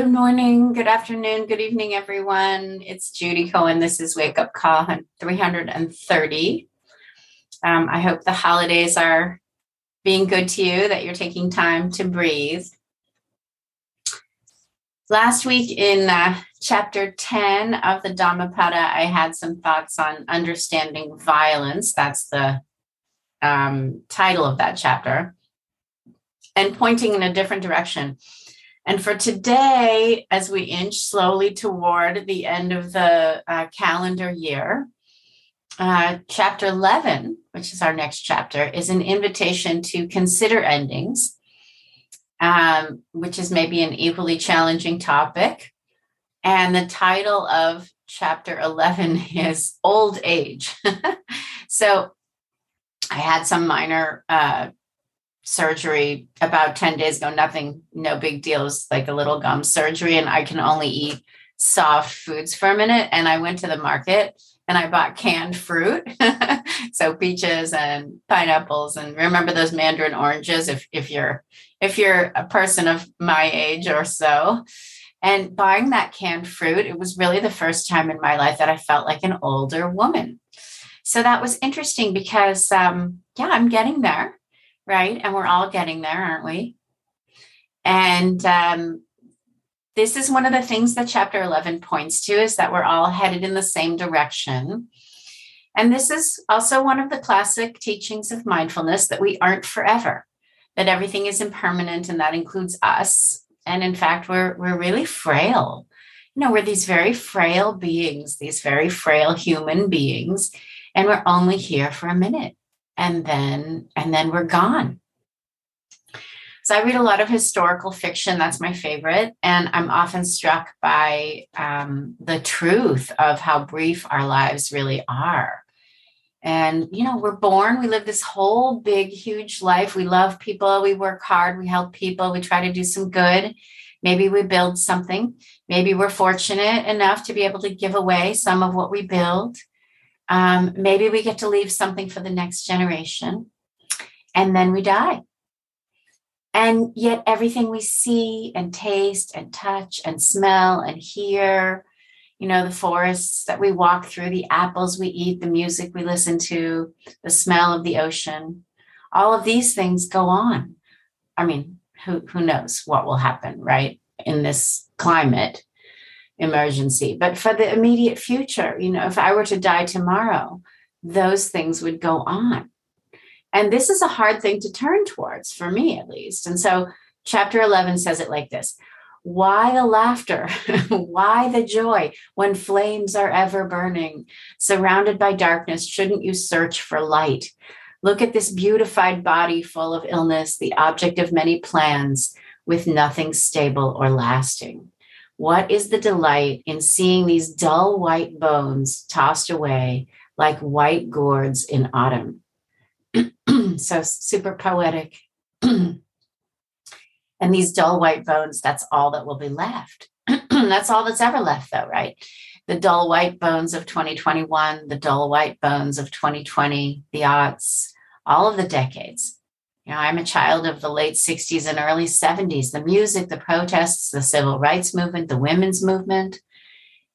Good morning, good afternoon, good evening, everyone. It's Judy Cohen. This is Wake Up Call 330. Um, I hope the holidays are being good to you, that you're taking time to breathe. Last week in uh, chapter 10 of the Dhammapada, I had some thoughts on understanding violence. That's the um, title of that chapter, and pointing in a different direction. And for today, as we inch slowly toward the end of the uh, calendar year, uh, chapter 11, which is our next chapter, is an invitation to consider endings, um, which is maybe an equally challenging topic. And the title of chapter 11 is Old Age. so I had some minor uh, surgery about 10 days ago. Nothing, no big deal. It was like a little gum surgery, and I can only eat soft foods for a minute. And I went to the market and I bought canned fruit. so peaches and pineapples and remember those mandarin oranges if if you're if you're a person of my age or so. And buying that canned fruit, it was really the first time in my life that I felt like an older woman. So that was interesting because um yeah, I'm getting there right? And we're all getting there, aren't we? And um, this is one of the things that chapter 11 points to is that we're all headed in the same direction. And this is also one of the classic teachings of mindfulness that we aren't forever, that everything is impermanent, and that includes us. And in fact, we're, we're really frail. You know, we're these very frail beings, these very frail human beings, and we're only here for a minute and then and then we're gone. So i read a lot of historical fiction that's my favorite and i'm often struck by um, the truth of how brief our lives really are. And you know we're born we live this whole big huge life. We love people we work hard we help people we try to do some good. Maybe we build something. Maybe we're fortunate enough to be able to give away some of what we build um, maybe we get to leave something for the next generation, and then we die. And yet, everything we see and taste and touch and smell and hear, you know, the forests that we walk through, the apples we eat, the music we listen to, the smell of the ocean, all of these things go on. I mean, who, who knows what will happen, right, in this climate? Emergency. But for the immediate future, you know, if I were to die tomorrow, those things would go on. And this is a hard thing to turn towards, for me at least. And so, chapter 11 says it like this Why the laughter? Why the joy when flames are ever burning? Surrounded by darkness, shouldn't you search for light? Look at this beautified body full of illness, the object of many plans, with nothing stable or lasting. What is the delight in seeing these dull white bones tossed away like white gourds in autumn? so super poetic. and these dull white bones, that's all that will be left. that's all that's ever left, though, right? The dull white bones of 2021, the dull white bones of 2020, the aughts, all of the decades. You know, I'm a child of the late 60s and early 70s. The music, the protests, the civil rights movement, the women's movement.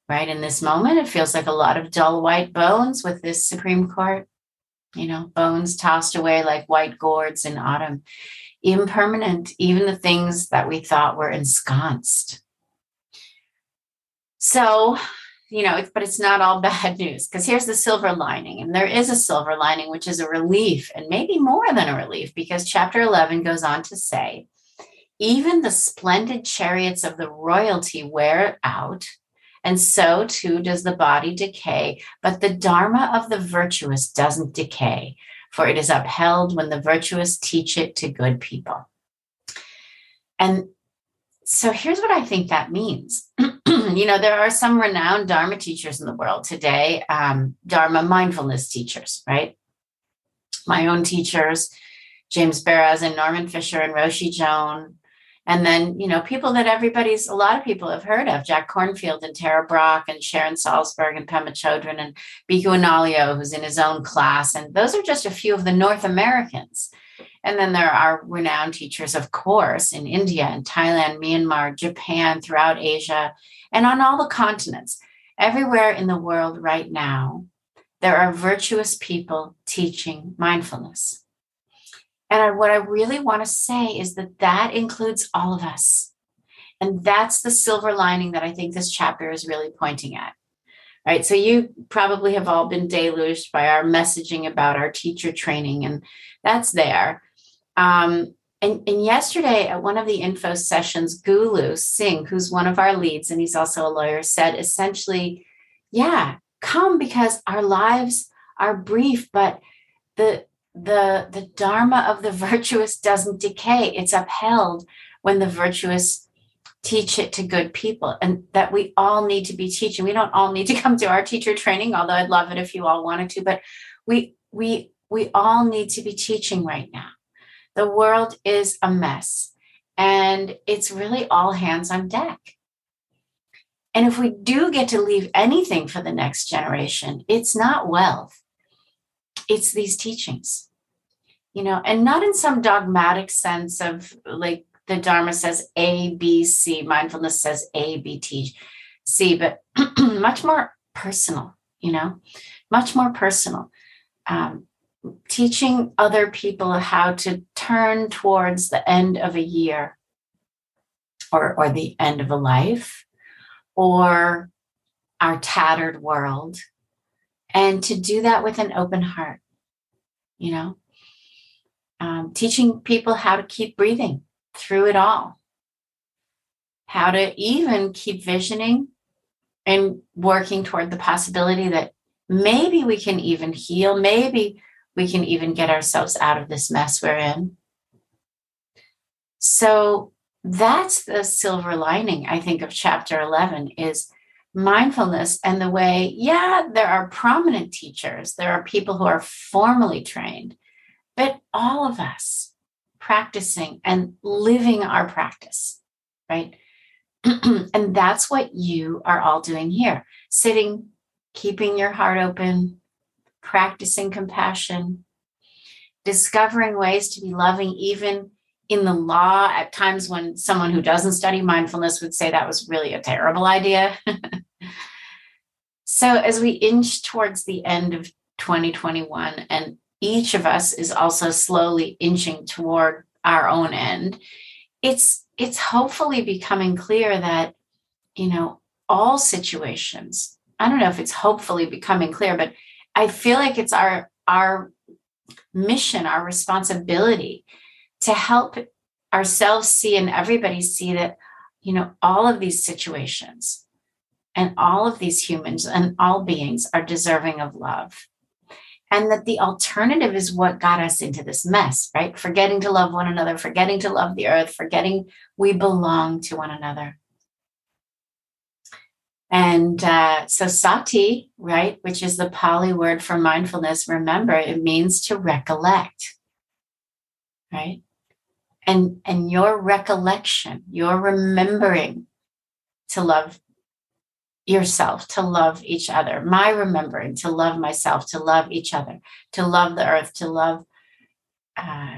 Right in this moment, it feels like a lot of dull white bones with this Supreme Court. You know, bones tossed away like white gourds in autumn. Impermanent, even the things that we thought were ensconced. So, you know, it's, but it's not all bad news because here's the silver lining. And there is a silver lining, which is a relief and maybe more than a relief because chapter 11 goes on to say, even the splendid chariots of the royalty wear out, and so too does the body decay. But the Dharma of the virtuous doesn't decay, for it is upheld when the virtuous teach it to good people. And so here's what I think that means. you know, there are some renowned Dharma teachers in the world today, um, Dharma mindfulness teachers, right? My own teachers, James Baraz and Norman Fischer and Roshi Joan. And then, you know, people that everybody's, a lot of people have heard of, Jack Kornfield and Tara Brach and Sharon Salzberg and Pema Chodron and Bhikkhu Analayo, who's in his own class. And those are just a few of the North Americans And then there are renowned teachers, of course, in India and Thailand, Myanmar, Japan, throughout Asia, and on all the continents. Everywhere in the world right now, there are virtuous people teaching mindfulness. And what I really want to say is that that includes all of us. And that's the silver lining that I think this chapter is really pointing at. Right. So you probably have all been deluged by our messaging about our teacher training, and that's there. Um, and, and yesterday at one of the info sessions, Gulu Singh, who's one of our leads, and he's also a lawyer, said essentially, yeah, come because our lives are brief, but the the the dharma of the virtuous doesn't decay. It's upheld when the virtuous teach it to good people and that we all need to be teaching we don't all need to come to our teacher training although i'd love it if you all wanted to but we we we all need to be teaching right now the world is a mess and it's really all hands on deck. And if we do get to leave anything for the next generation it's not wealth. It's these teachings. You know and not in some dogmatic sense of like the Dharma says A, B, C, mindfulness says A, B, T, C, but much more personal, you know, much more personal. Um, teaching other people how to turn towards the end of a year or, or the end of a life or our tattered world and to do that with an open heart you know um, teaching people how to keep breathing through it all. How to even keep visioning and working toward the possibility that maybe we can even heal, maybe we can even get ourselves out of this mess we're in. So that's the silver lining, I think, of chapter 11 is mindfulness and the way, yeah, there are prominent teachers, there are people who are formally trained, but all of us practicing and living our practice, right? and that's what you are all doing here sitting, keeping your heart open, practicing compassion, discovering ways to be loving, even in the law. At times, when someone who doesn't study mindfulness would say that was really a terrible idea. so, as we inch towards the end of 2021 and each of us is also slowly inching toward our own end it's it's hopefully becoming clear that you know all situations i don't know if it's hopefully becoming clear but i feel like it's our our mission our responsibility to help ourselves see and everybody see that you know all of these situations and all of these humans and all beings are deserving of love and that the alternative is what got us into this mess, right? Forgetting to love one another, forgetting to love the earth, forgetting we belong to one another. And uh, so sati, right, which is the Pali word for mindfulness, remember, it means to recollect, right? And, and your recollection, your remembering to love yourself, to love each other. My remembering to love myself, to love each other, to love the earth, to love uh,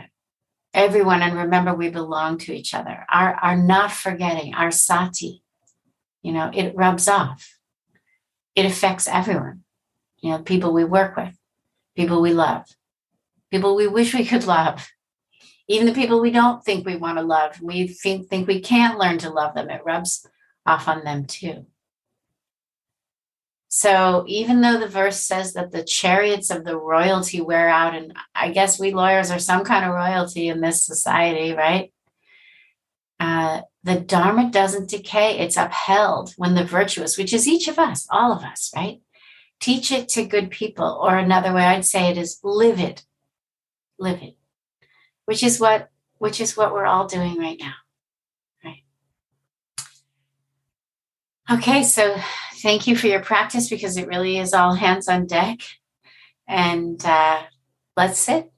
everyone. And remember, we belong to each other. Our, our not forgetting, our sati, you know, it rubs off. It affects everyone. You know, people we work with, people we love, people we wish we could love, even the people we don't think we want to love. We think, think we can't learn to love them. It rubs off on them too. So even though the verse says that the chariots of the royalty wear out, and I guess we lawyers are some kind of royalty in this society, right? Uh, the Dharma doesn't decay, it's upheld when the virtuous, which is each of us, all of us, right? Teach it to good people. Or another way I'd say it is live it. Live it. Which is what which is what we're all doing right now. Right. Okay, so thank you for your practice because it really is all hands on deck. And uh, let's sit.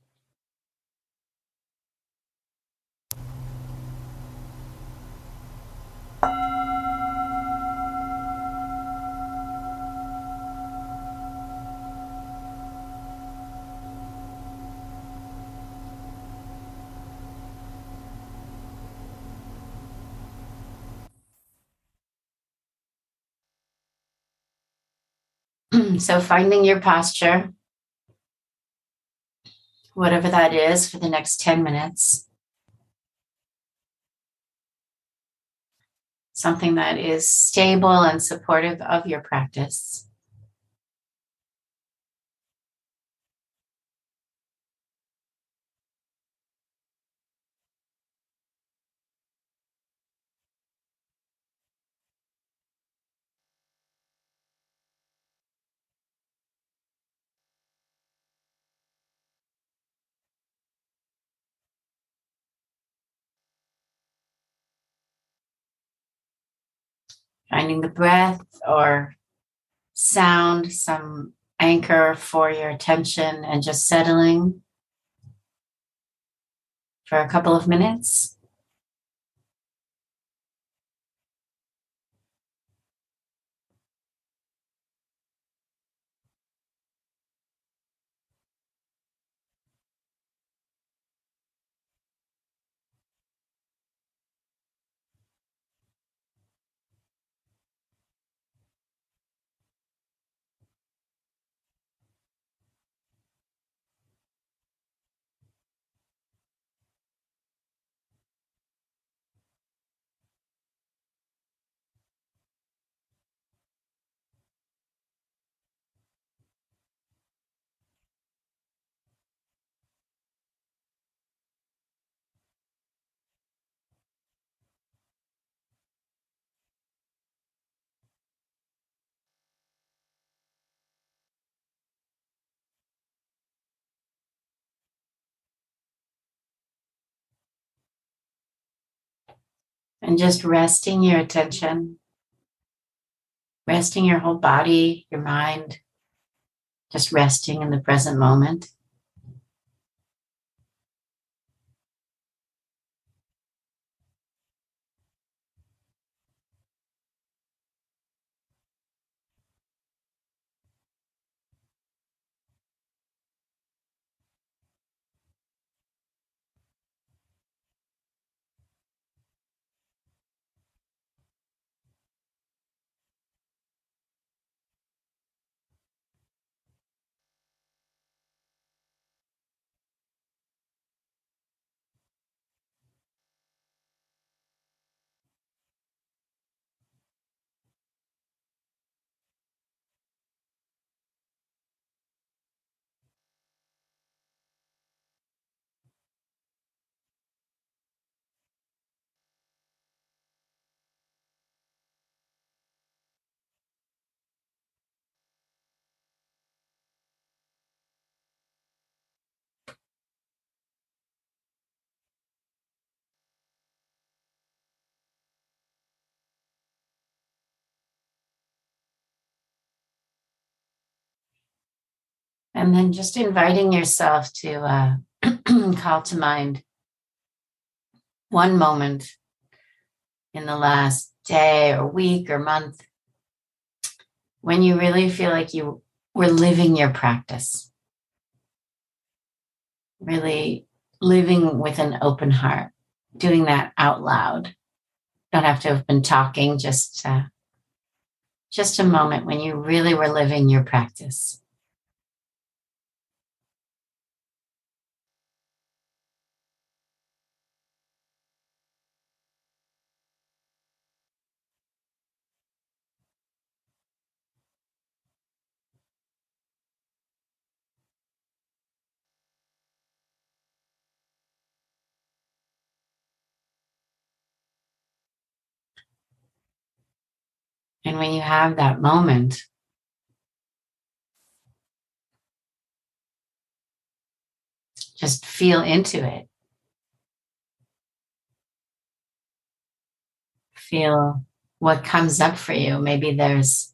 Hmm, so, finding your posture, whatever that is, for the next 10 minutes. Something that is stable and supportive of your practice. Finding the breath or sound, some anchor for your attention, and just settling for a couple of minutes. And just resting your attention, resting your whole body, your mind, just resting in the present moment. And then just inviting yourself to uh, call to mind one moment in the last day or week or month when you really feel like you were living your practice, really living with an open heart, doing that out loud. Don't have to have been talking, just uh, just a moment when you really were living your practice. And when you have that moment, just feel into it. Feel what comes up for you. Maybe there's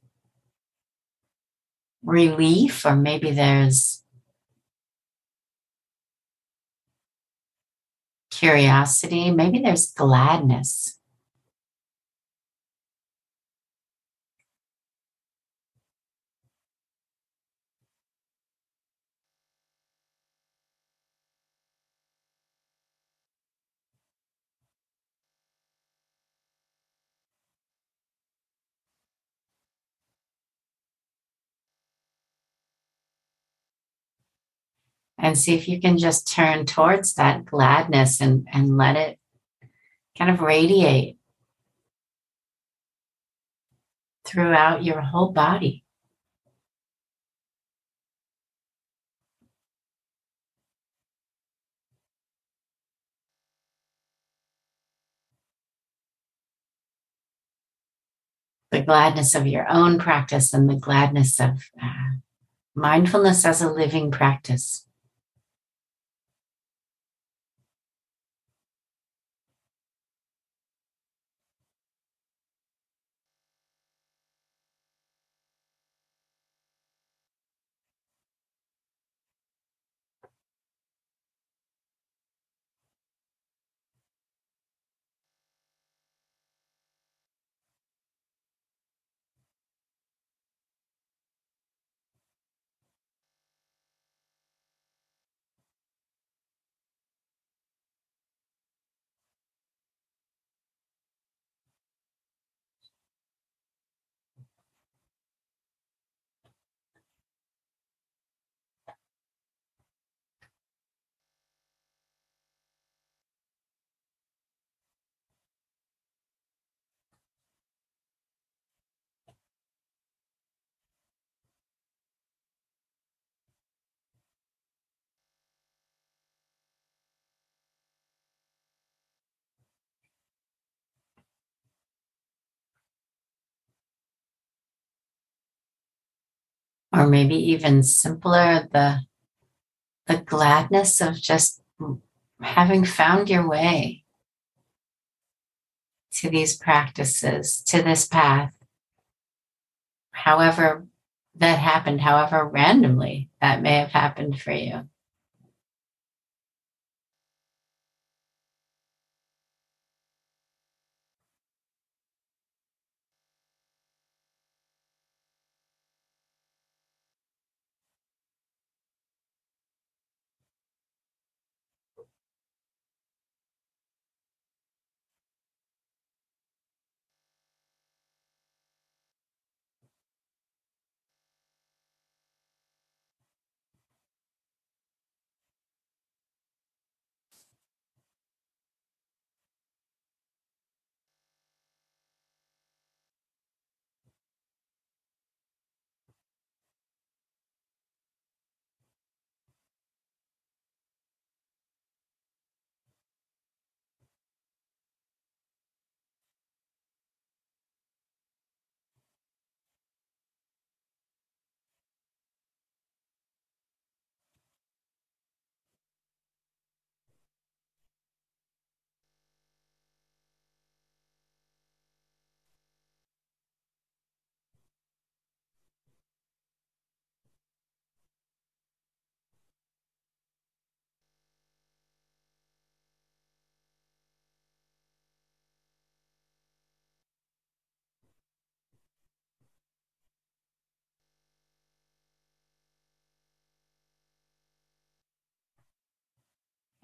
relief, or maybe there's curiosity, maybe there's gladness. And see if you can just turn towards that gladness and, and let it kind of radiate throughout your whole body. The gladness of your own practice and the gladness of uh, mindfulness as a living practice. Or maybe even simpler the the gladness of just having found your way to these practices to this path however that happened however randomly that may have happened for you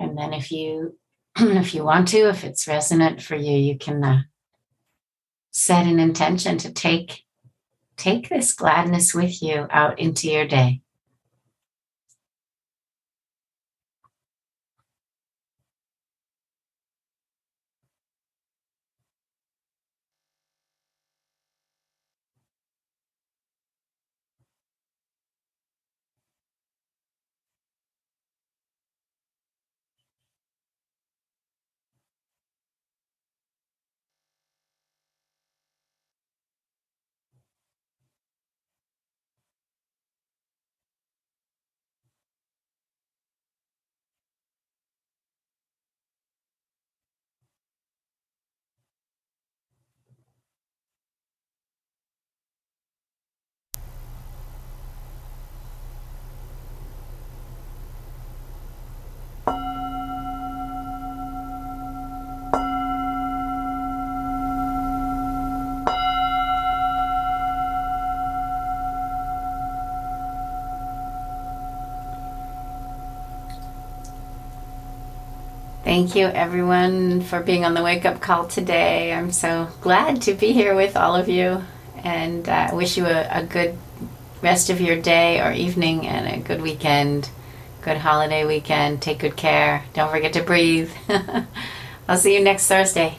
And then if you if you want to, if it's resonant for you, you can uh, set an intention to take take this gladness with you out into your day. Thank you, everyone, for being on the wake up call today. I'm so glad to be here with all of you and uh, wish you a, a good rest of your day or evening and a good weekend. good holiday weekend. Take good care. Don't forget to breathe. I'll see you next Thursday.